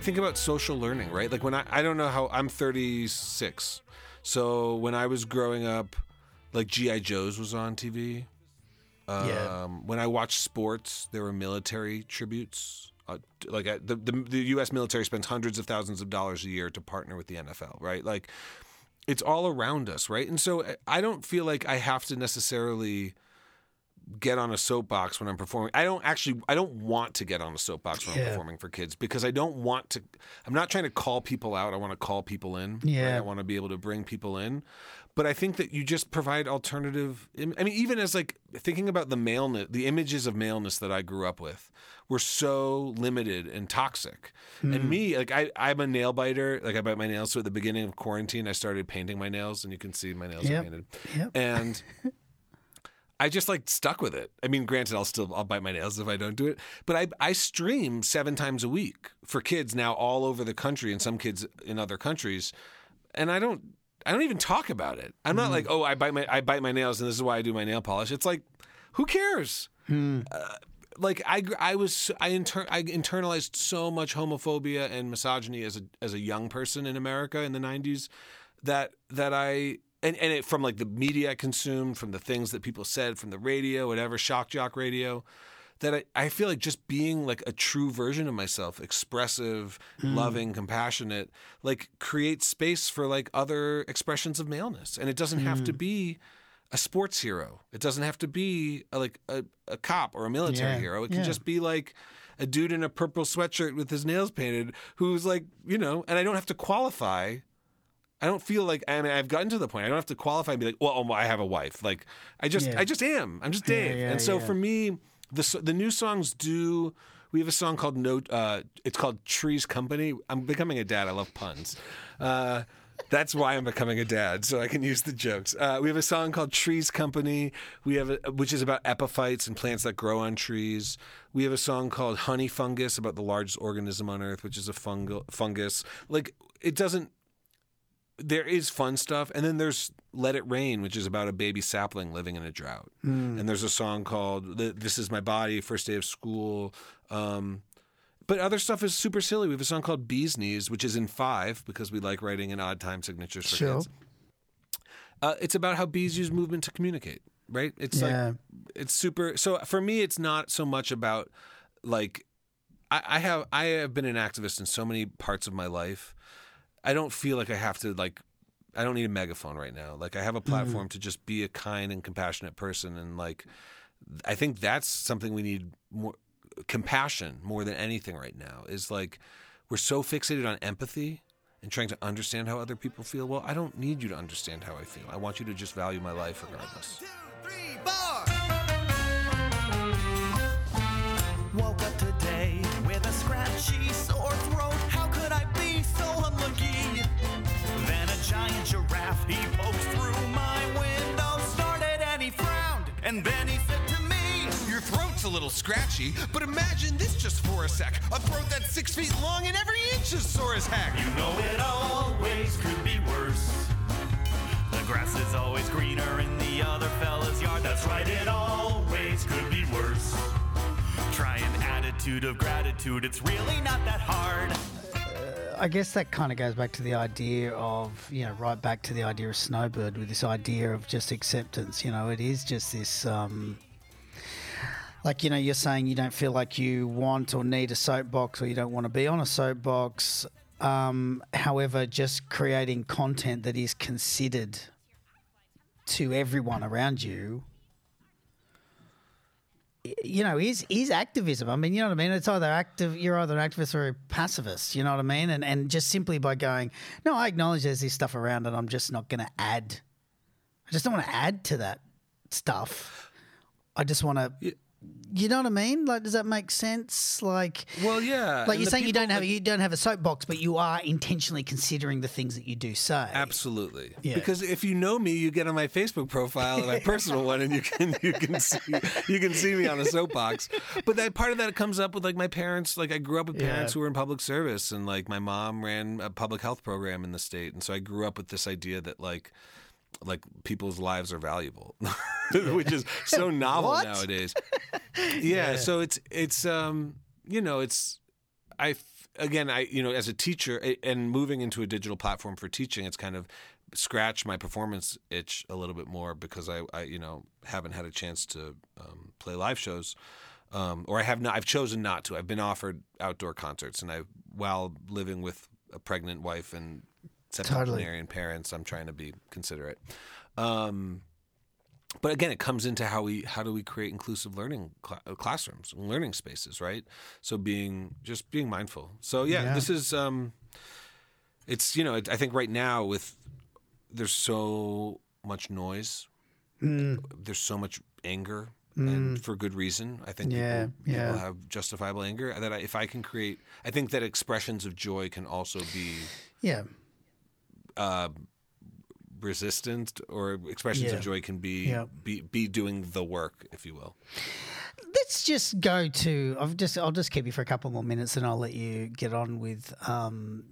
think about social learning, right? Like when I, I don't know how I'm 36. So when I was growing up, like G.I. Joe's was on TV. Um, Yeah. When I watched sports, there were military tributes Uh, like uh, the, the the U.S. military spends hundreds of thousands of dollars a year to partner with the NFL, right? Like it's all around us, right? And so uh, I don't feel like I have to necessarily get on a soapbox when I'm performing. I don't actually I don't want to get on a soapbox when I'm performing for kids because I don't want to I'm not trying to call people out. I want to call people in. right? Yeah. I want to be able to bring people in. But I think that you just provide alternative I mean even as like thinking about the maleness the images of maleness that I grew up with were so limited and toxic. Hmm. And me like I I'm a nail biter. Like I bite my nails so at the beginning of quarantine I started painting my nails and you can see my nails Yep. are painted. Yep. And [LAUGHS] I just like stuck with it. I mean, granted, I'll still I'll bite my nails if I don't do it, but I I stream seven times a week for kids now all over the country and some kids in other countries, and I don't I don't even talk about it. I'm not like oh I bite my I bite my nails and this is why I do my nail polish. It's like who cares? Uh, like I I was I inter- I internalized so much homophobia and misogyny as a as a young person in America in the 90s that that I and, and it from like the media I consumed, from the things that people said, from the radio, whatever, shock jock radio, that I, I feel like just being like a true version of myself, expressive, hmm. loving, compassionate, like creates space for like other expressions of maleness. And it doesn't have to hmm. be a sports hero. It doesn't have to be a, like a, a cop or a military Yeah, hero. It can yeah. just be like a dude in a purple sweatshirt with his nails painted who's like, you know, and I don't have to qualify I don't feel like I mean, I've gotten to the point. I don't have to qualify and be like, well, oh, I have a wife. Like I just, Yeah. I just am. I'm just Dave. and so for me, the the new songs do. We have a song called No. Uh, it's called Trees Company. I'm becoming a dad. I love puns. Uh, that's why I'm becoming a dad, so I can use the jokes. Uh, we have a song called Trees Company. We have a, which is about epiphytes and plants that grow on trees. We have a song called Honey Fungus about the largest organism on earth, which is a fungal fungus. Like it doesn't there is fun stuff, and then there's "Let It Rain," which is about a baby sapling living in a drought. And there's a song called "This Is My Body," first day of school. Um, but other stuff is super silly. We have a song called "Bee's Knees," which is in five because we like writing in odd time signatures for Sure. kids. Uh, it's about how bees use movement to communicate. Right? It's like it's super. So for me, it's not so much about like I, I have I have been an activist in so many parts of my life. I don't feel like I have to like I don't need a megaphone right now. Like I have a platform to just be a kind and compassionate person and like I think that's something we need more compassion more than anything right now is like we're so fixated on empathy and trying to understand how other people feel. Well, I don't need you to understand how I feel. I want you to just value my life regardless. Woke up today with a scratchy sore throat. How could I be so unlucky? Then a giant giraffe, he poked through my window, started and he frowned. And then he throat's a little scratchy, but imagine this just for a sec. A throat that's six feet long and every inch is sore as heck. You know it always could be worse. The grass is always greener in the other fella's yard. That's right, it always could be worse. Try an attitude of gratitude, it's really not that hard. I guess that kind of goes back to the idea of, you know, right back to the idea of Snowbird with this idea of just acceptance. You know, it is just this, um, like, you know, you're saying you don't feel like you want or need a soapbox or you don't want to be on a soapbox. Um, however, just creating content that is considered to everyone around you you know, is is activism. I mean, you know what I mean. It's either active, you're either an activist or a pacifist. You know what I mean. And and just simply by going, no, I acknowledge there's this stuff around, and I'm just not going to add. I just don't want to add to that stuff. I just want to. You know what I mean? Like, does that make sense? Like, Well, yeah. like and you're saying you don't have you don't have a soapbox, but you are intentionally considering the things that you do say. Absolutely. Yeah. Because if you know me, you get on my Facebook profile and my [LAUGHS] personal one, and you can you can see you can see me on a soapbox. But that part of that comes up with like my parents. Like I grew up with parents Yeah. who were in public service, and like my mom ran a public health program in the state, and so I grew up with this idea that like like people's lives are valuable, [LAUGHS] which is so [LAUGHS] novel nowadays. [LAUGHS] yeah, so it's it's um you know it's I again I you know as a teacher and moving into a digital platform for teaching it's kind of scratched my performance itch a little bit more because I, I you know haven't had a chance to um, play live shows um, or I have not. I've chosen not to. I've been offered outdoor concerts, and I, while living with a pregnant wife and septuagenarian parents, I'm trying to be considerate. Um, but again, it comes into how we how do we create inclusive learning cl- uh, classrooms, and learning spaces, right? So being just being mindful. So yeah, Yeah. this is um, it's you know I think right now with there's so much noise, Mm. there's so much anger, and for good reason. I think Yeah, people, people have justifiable anger. That I, if I can create, I think that expressions of joy can also be Yeah. Uh, resistant, or expressions Yeah. of joy can be Yeah. be be doing the work, if you will. Let's just go to. I've just. I'll just keep you for a couple more minutes, and I'll let you get on with um,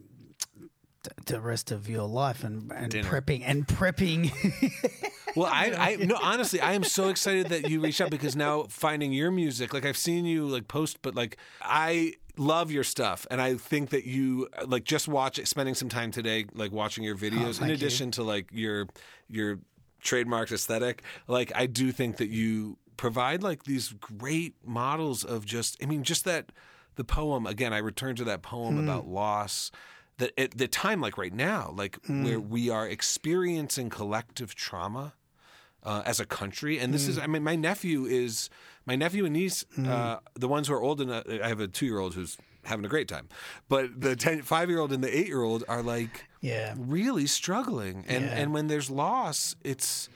th- the rest of your life and and Dinner. prepping and prepping. [LAUGHS] Well, I, I no, honestly, I am so excited that you reached out because now finding your music, like I've seen you like post, but like I love your stuff, and I think that you like just watch spending some time today, like watching your videos, in Oh, you. addition to like your your trademarked aesthetic. Like I do think that you provide like these great models of just, I mean, just that the poem again. I return to that poem Hmm. about loss. That at the time, like right now, like Hmm. where we are experiencing collective trauma uh, as a country. And this is, I mean, my nephew is my nephew and niece, uh, the ones who are old enough. I have a two year old who's having a great time, but the 10, five year old and the eight year old are like Yeah. really struggling. And Yeah. and when there's loss, it's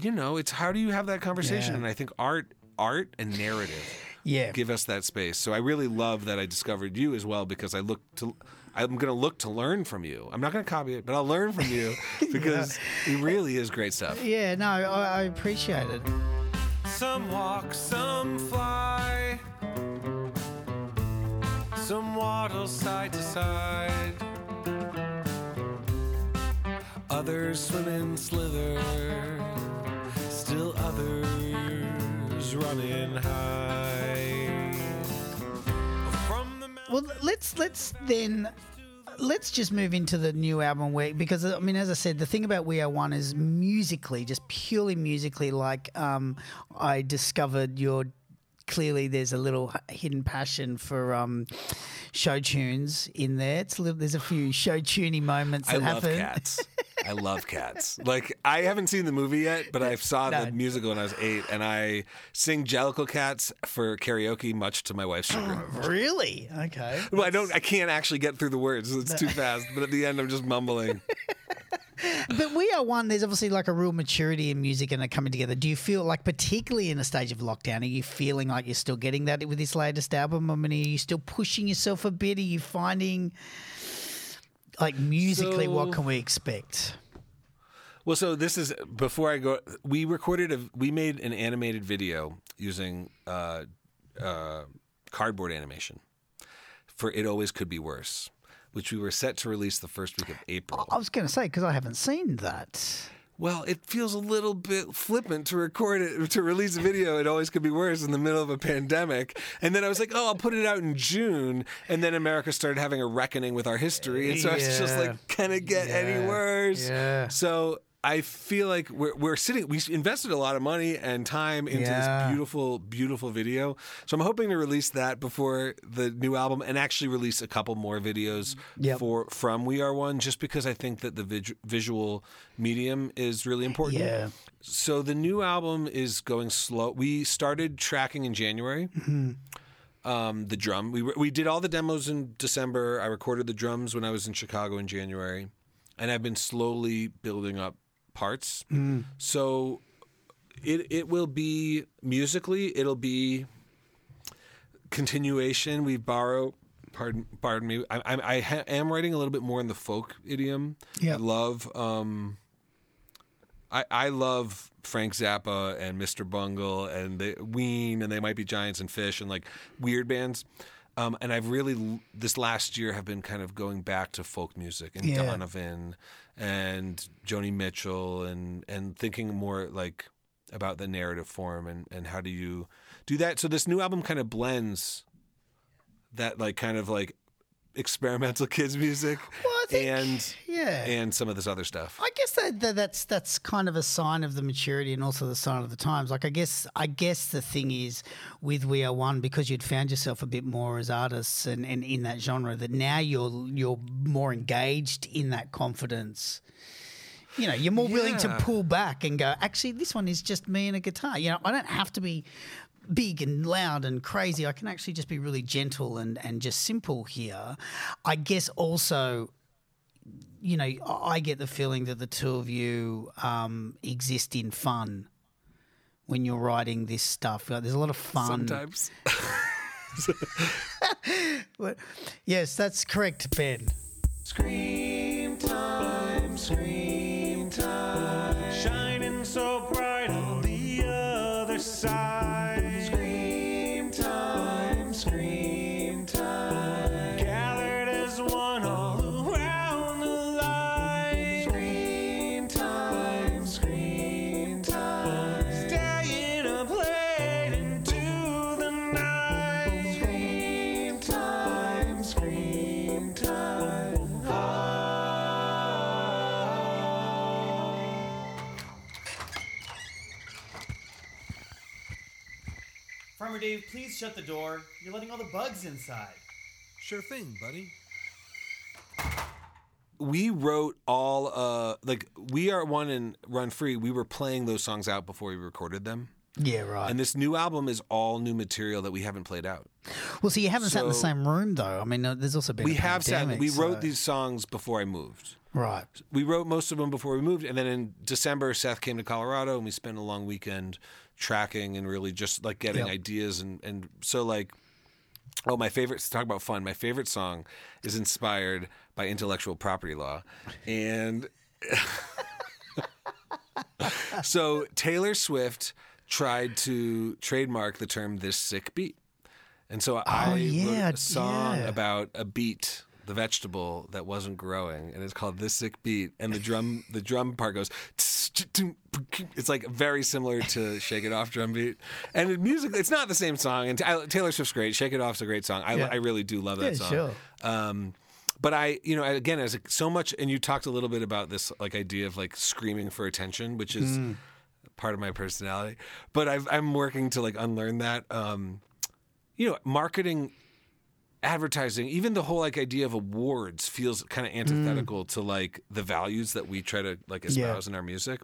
you know, it's how do you have that conversation? Yeah. And I think art, art and narrative yeah. give us that space. So I really love that I discovered you as well because I look to I'm going to look to learn from you. I'm not going to copy it, but I'll learn from you [LAUGHS] because it really is great stuff. Yeah. No, I, I appreciate it. Some walk, some fly. Some waddle side to side. Others swim and slither. Still others running high. Well, let's let's then let's just move into the new album where because I mean as I said the thing about We Are One is musically just purely musically like um I discovered your clearly there's a little hidden passion for um show tunes in there it's a little, there's a few show tuney moments that I love happen cats. [LAUGHS] I love cats. Like I haven't seen the movie yet, but I saw No. the musical when I was eight, and I sing Jellicle Cats for karaoke, much to my wife's [GASPS] chagrin. really okay Well, I don't. I can't actually get through the words. It's too fast. But at the end, I'm just mumbling. [LAUGHS] But we are one. There's obviously like a real maturity in music and it coming together. Do you feel like, particularly in a stage of lockdown, are you feeling like you're still getting that with this latest album? I mean, are you still pushing yourself a bit? Are you finding, like, musically, what can we expect? Well, so this is before I go. We recorded a. We made an animated video using uh, uh, cardboard animation for "It Always Could Be Worse," which we were set to release the first week of April. I was going to say because I haven't seen that. Well, it feels a little bit flippant to record it, to release a video. It always could be worse in the middle of a pandemic. And then I was like, oh, I'll put it out in June. And then America started having a reckoning with our history. And so I was just like, can it get any worse? Yeah. So I feel like we're, we're sitting, we invested a lot of money and time into Yeah. this beautiful, beautiful video. So I'm hoping to release that before the new album and actually release a couple more videos Yep. for from We Are One, just because I think that the vid- visual medium is really important. Yeah. So the new album is going slow. We started tracking in January. Um, the drum. We we did all the demos in December. I recorded the drums when I was in Chicago in January, and I've been slowly building up parts. So it it will be musically. It'll be continuation. We borrow. Pardon, pardon me. I, I, I ha- am writing a little bit more in the folk idiom. Yeah. I love. Um, I, I love Frank Zappa and Mr. Bungle and the Ween and they might be Giants and Phish and like weird bands. Um, and I've really this last year have been kind of going back to folk music and Yeah. Donovan and Joni Mitchell and and thinking more like about the narrative form and and how do you do that. So this new album kind of blends that like kind of like experimental kids music Well, think- and yeah. and some of this other stuff. I guess that, that that's that's kind of a sign of the maturity and also the sign of the times. Like I guess I guess the thing is with We Are One because you'd found yourself a bit more as artists and, and in that genre that now you're you're more engaged in that confidence. You know, you're more willing to pull back and go, actually this one is just me and a guitar. You know, I don't have to be big and loud and crazy. I can actually just be really gentle and, and just simple here. I guess also you know, I I get the feeling that the two of you um, exist in fun when you're writing this stuff. Like, there's a lot of fun. Sometimes. But- [LAUGHS] [LAUGHS] yes, that's correct, Ben. Scream time, scream time. Shining so shut the door. You're letting all the bugs inside. Sure thing, buddy. we wrote all uh like we are one and run free we were playing those songs out before we recorded them Yeah, right. and this new album is all new material that we haven't played out well, so you haven't sat in the so- sat in the same room, though. I mean, uh, there's also been we a have sat pandemic, we wrote these songs before i moved right. we wrote most of them before we moved and then in december seth came to colorado and we spent a long weekend tracking and really just like getting Yep. ideas and and so like oh my favorite talk about fun my favorite song is inspired by intellectual property law and [LAUGHS] so taylor swift tried to trademark the term this sick beat and so oh, I Oh, yeah, wrote a song yeah. about a beat the vegetable that wasn't growing, and it's called "This Sick Beat." And the drum, the drum part goes. It's like very similar to "Shake It Off" drum beat, and music. It's not the same song. And Taylor Swift's great. "Shake It Off's a great song. I, Yeah. I really do love that Yeah, song. sure. Um, but I, you know, again, as so much, and you talked a little bit about this like idea of like screaming for attention, which is Mm. part of my personality. But I've, I'm working to like unlearn that. Um, you know, marketing, advertising, even the whole like idea of awards feels kind of antithetical to like the values that we try to like espouse in our music.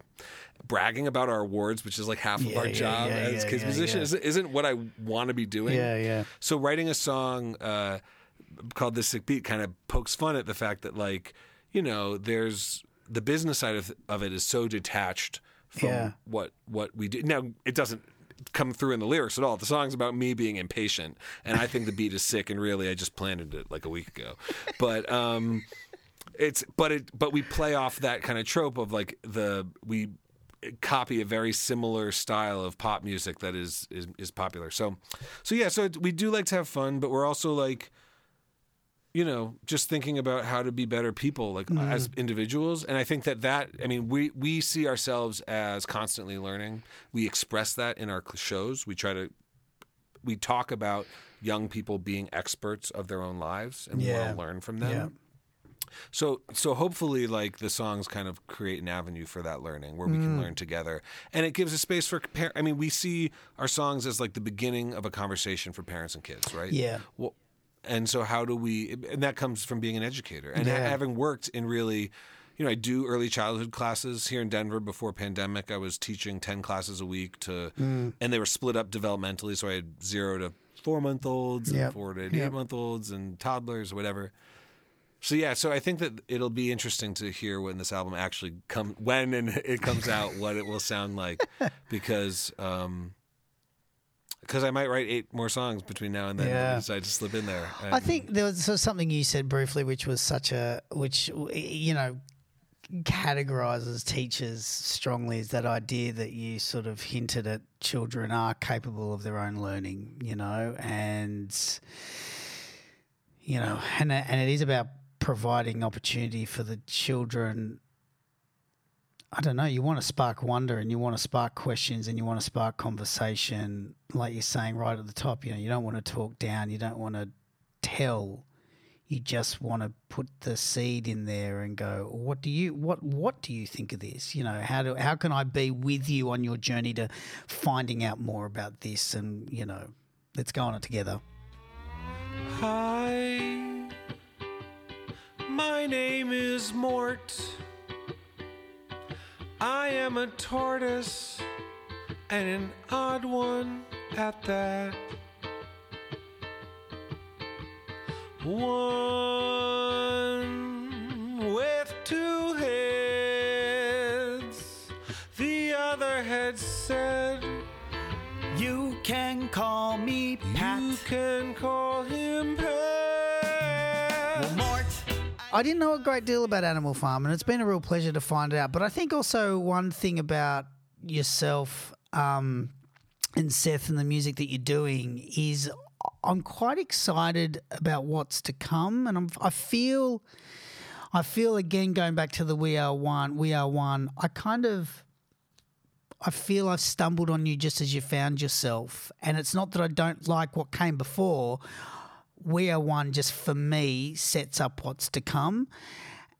Bragging about our awards, which is like half of our yeah, job yeah, as yeah, kids yeah, musicians, yeah. Isn't, isn't what I want to be doing. Yeah, yeah. So writing a song uh, called "This Sick Beat" kind of pokes fun at the fact that, like, you know, there's the business side of, of it is so detached from Yeah. what what we do. Now, it doesn't come through in the lyrics at all. The song's about me being impatient, and I think the beat is sick. And really, I just planted it like a week ago. But um, it's but it but we play off that kind of trope of like the we copy a very similar style of pop music that is is, is popular. So so yeah, so we do like to have fun, but we're also like you know just thinking about how to be better people like mm-hmm. as individuals. And i think that that i mean we we see ourselves as constantly learning. We express that in our shows. We try to we talk about young people being experts of their own lives and we want to learn from them. Yeah. so so hopefully like the songs kind of create an avenue for that learning where we can mm-hmm. learn together. And it gives a space for par- I mean we see our songs as like the beginning of a conversation for parents and kids, right? Yeah. Well, and so how do we and that comes from being an educator and Yeah. having worked in really you know, I do early childhood classes here in Denver before pandemic. I was teaching 10 classes a week to, Mm. and they were split up developmentally. So I had zero to four month olds, Yep. and four to Yep. eight month olds, and toddlers, whatever. So yeah, so I think that it'll be interesting to hear when this album actually come when and [LAUGHS] it comes out what it will sound like [LAUGHS] because um because I might write eight more songs between now and then. Yeah. Yeah. Decide to slip in there. I think there was something you said briefly, which was such a, which you know, categorizes teachers strongly is that idea that you sort of hinted at children are capable of their own learning, you know, and you know, and and it is about providing opportunity for the children. I don't know. You want to spark wonder, and you want to spark questions, and you want to spark conversation. Like you're saying right at the top, you know, you don't want to talk down. You don't want to tell. you just want to put the seed in there and go, what do you what what do you think of this? You know, how do how can I be with you on your journey to finding out more about this and you know, let's go on it together. Hi, my name is Mort. I am a tortoise and an odd one at that. One with two heads, the other head said, You can call me Pat. You can call him Pat. I didn't know a great deal about Animal Farm, and it's been a real pleasure to find out. But I think also one thing about yourself um, and Seth and the music that you're doing is I'm quite excited about what's to come, and I'm, I feel, I feel again going back to the We Are One, We Are One. I kind of. I feel I've stumbled on you just as you found yourself. And it's not that I don't like what came before. We Are One, just for me, sets up what's to come.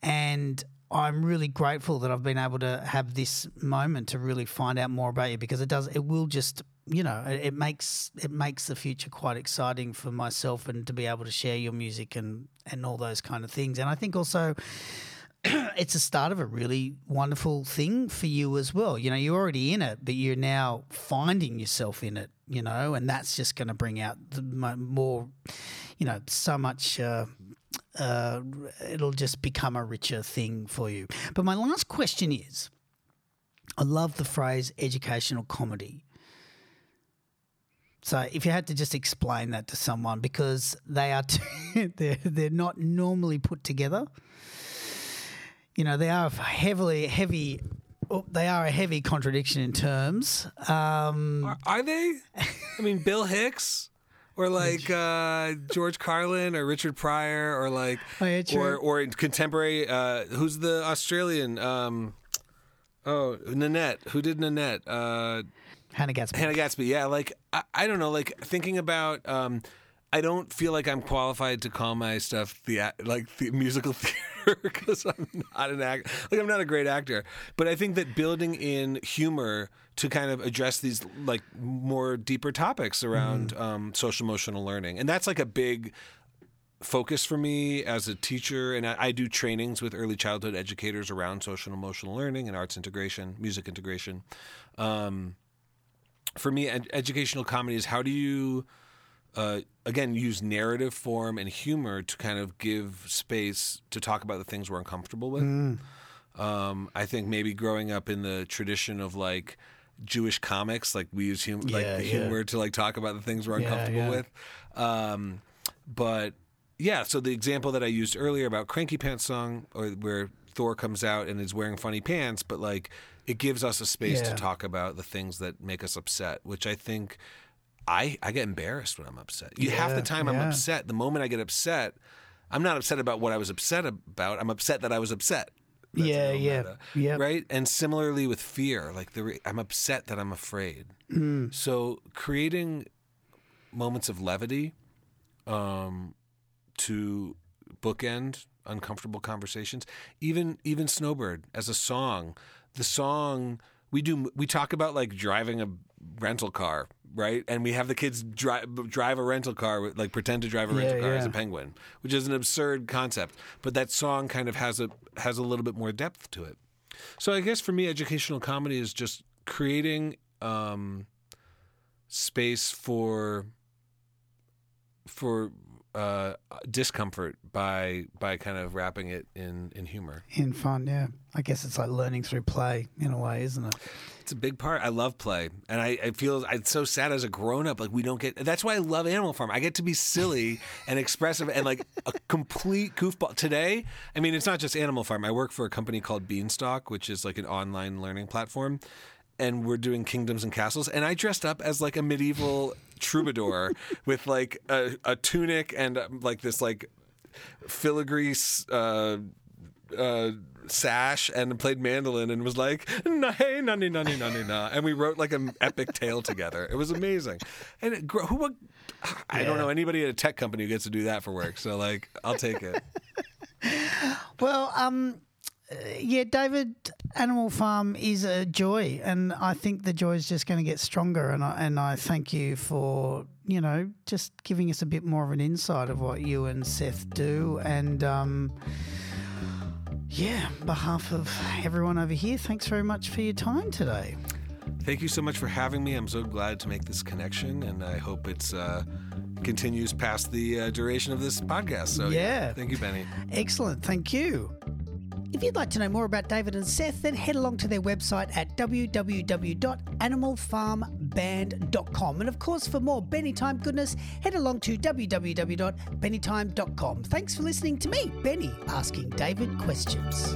And I'm really grateful that I've been able to have this moment to really find out more about you because it does, it will just, you know, it, makes it makes the future quite exciting for myself and to be able to share your music and and all those kind of things. And I think also [CLEARS THROAT] it's a start of a really wonderful thing for you as well. You know, you're already in it, but you're now finding yourself in it. You know, and that's just going to bring out the more, you know, so much. Uh, uh, it'll just become a richer thing for you. But my last question is, I love the phrase educational comedy. So if you had to just explain that to someone, because they are [LAUGHS] t- they're they're not normally put together. You know, they are heavily heavy. oh, They are a heavy contradiction in terms. Um, Are, are they? I mean, Bill Hicks, or like uh, George Carlin, or Richard Pryor, or like, Oh, yeah, or or contemporary. Uh, who's the Australian? Um, oh, Nanette. Who did Nanette? Uh, Hannah Gadsby. Hannah Gadsby. Yeah, like I, I don't know. Like thinking about. Um, I don't feel like I'm qualified to call my stuff the like the musical theater [LAUGHS] because I'm not an act. Like I'm not a great actor. But I think that building in humor to kind of address these like more deeper topics around um, social emotional learning, and that's like a big focus for me as a teacher and I, I do trainings with early childhood educators around social and emotional learning and arts integration music integration um, for me ed- educational comedy is how do you uh, again use narrative form and humor to kind of give space to talk about the things we're uncomfortable with um, i think maybe growing up in the tradition of like jewish comics like we use hum- like Yeah, the yeah. humor to like talk about the things we're Yeah, uncomfortable yeah. with um, but yeah so the example that i used earlier about cranky pants song or where thor comes out and is wearing funny pants but like it gives us a space Yeah. to talk about the things that make us upset which i think I, I get embarrassed when I'm upset. You half the time I'm yeah. upset. The moment I get upset, I'm not upset about what I was upset about. I'm upset that I was upset. That's Yeah, yeah, yeah. Right. And similarly with fear, like the re- I'm upset that I'm afraid. Mm. So creating moments of levity, um, to bookend uncomfortable conversations. Even even Snowbird as a song, the song we do we talk about like driving a rental car, right? And we have the kids drive drive a rental car, with, like pretend to drive a rental Yeah, car as a penguin, which is an absurd concept. But that song kind of has a has a little bit more depth to it. So I guess for me, educational comedy is just creating um, space for for uh, discomfort by by kind of wrapping it in in humor. In fun, yeah. I guess it's like learning through play in a way, isn't it? It's a big part. I love play, and I, I feel it's so sad as a grown up. Like we don't get. That's why I love Animal Farm. I get to be silly [LAUGHS] and expressive and like a complete goofball. Today, I mean, it's not just Animal Farm. I work for a company called Beanstalk, which is like an online learning platform, and we're doing kingdoms and castles. And I dressed up as like a medieval troubadour [LAUGHS] with like a, a tunic and um, like this like filigree. Uh, uh, sash and played mandolin and was like, "Na hey, nani nani nani na," and we wrote like an epic tale together. It was amazing. And it, who? would- I don't know anybody at a tech company who gets to do that for work. So like, I'll take it. [LAUGHS] Well, um, yeah, David, Animal Farm is a joy, and I think the joy is just going to get stronger. And I and I thank you for you know just giving us a bit more of an insight of what you and Seth do, and um, yeah, on behalf of everyone over here, thanks very much for your time today. Thank you so much for having me. I'm so glad to make this connection, and I hope it's uh, continues past the uh, duration of this podcast. So Yeah. thank you, Benny. Excellent, thank you. If you'd like to know more about David and Seth, then head along to their website at www.animalfarmband.com. And of course, for more Benny Time goodness, head along to www.bennytime.com. Thanks for listening to me, Benny, asking David questions.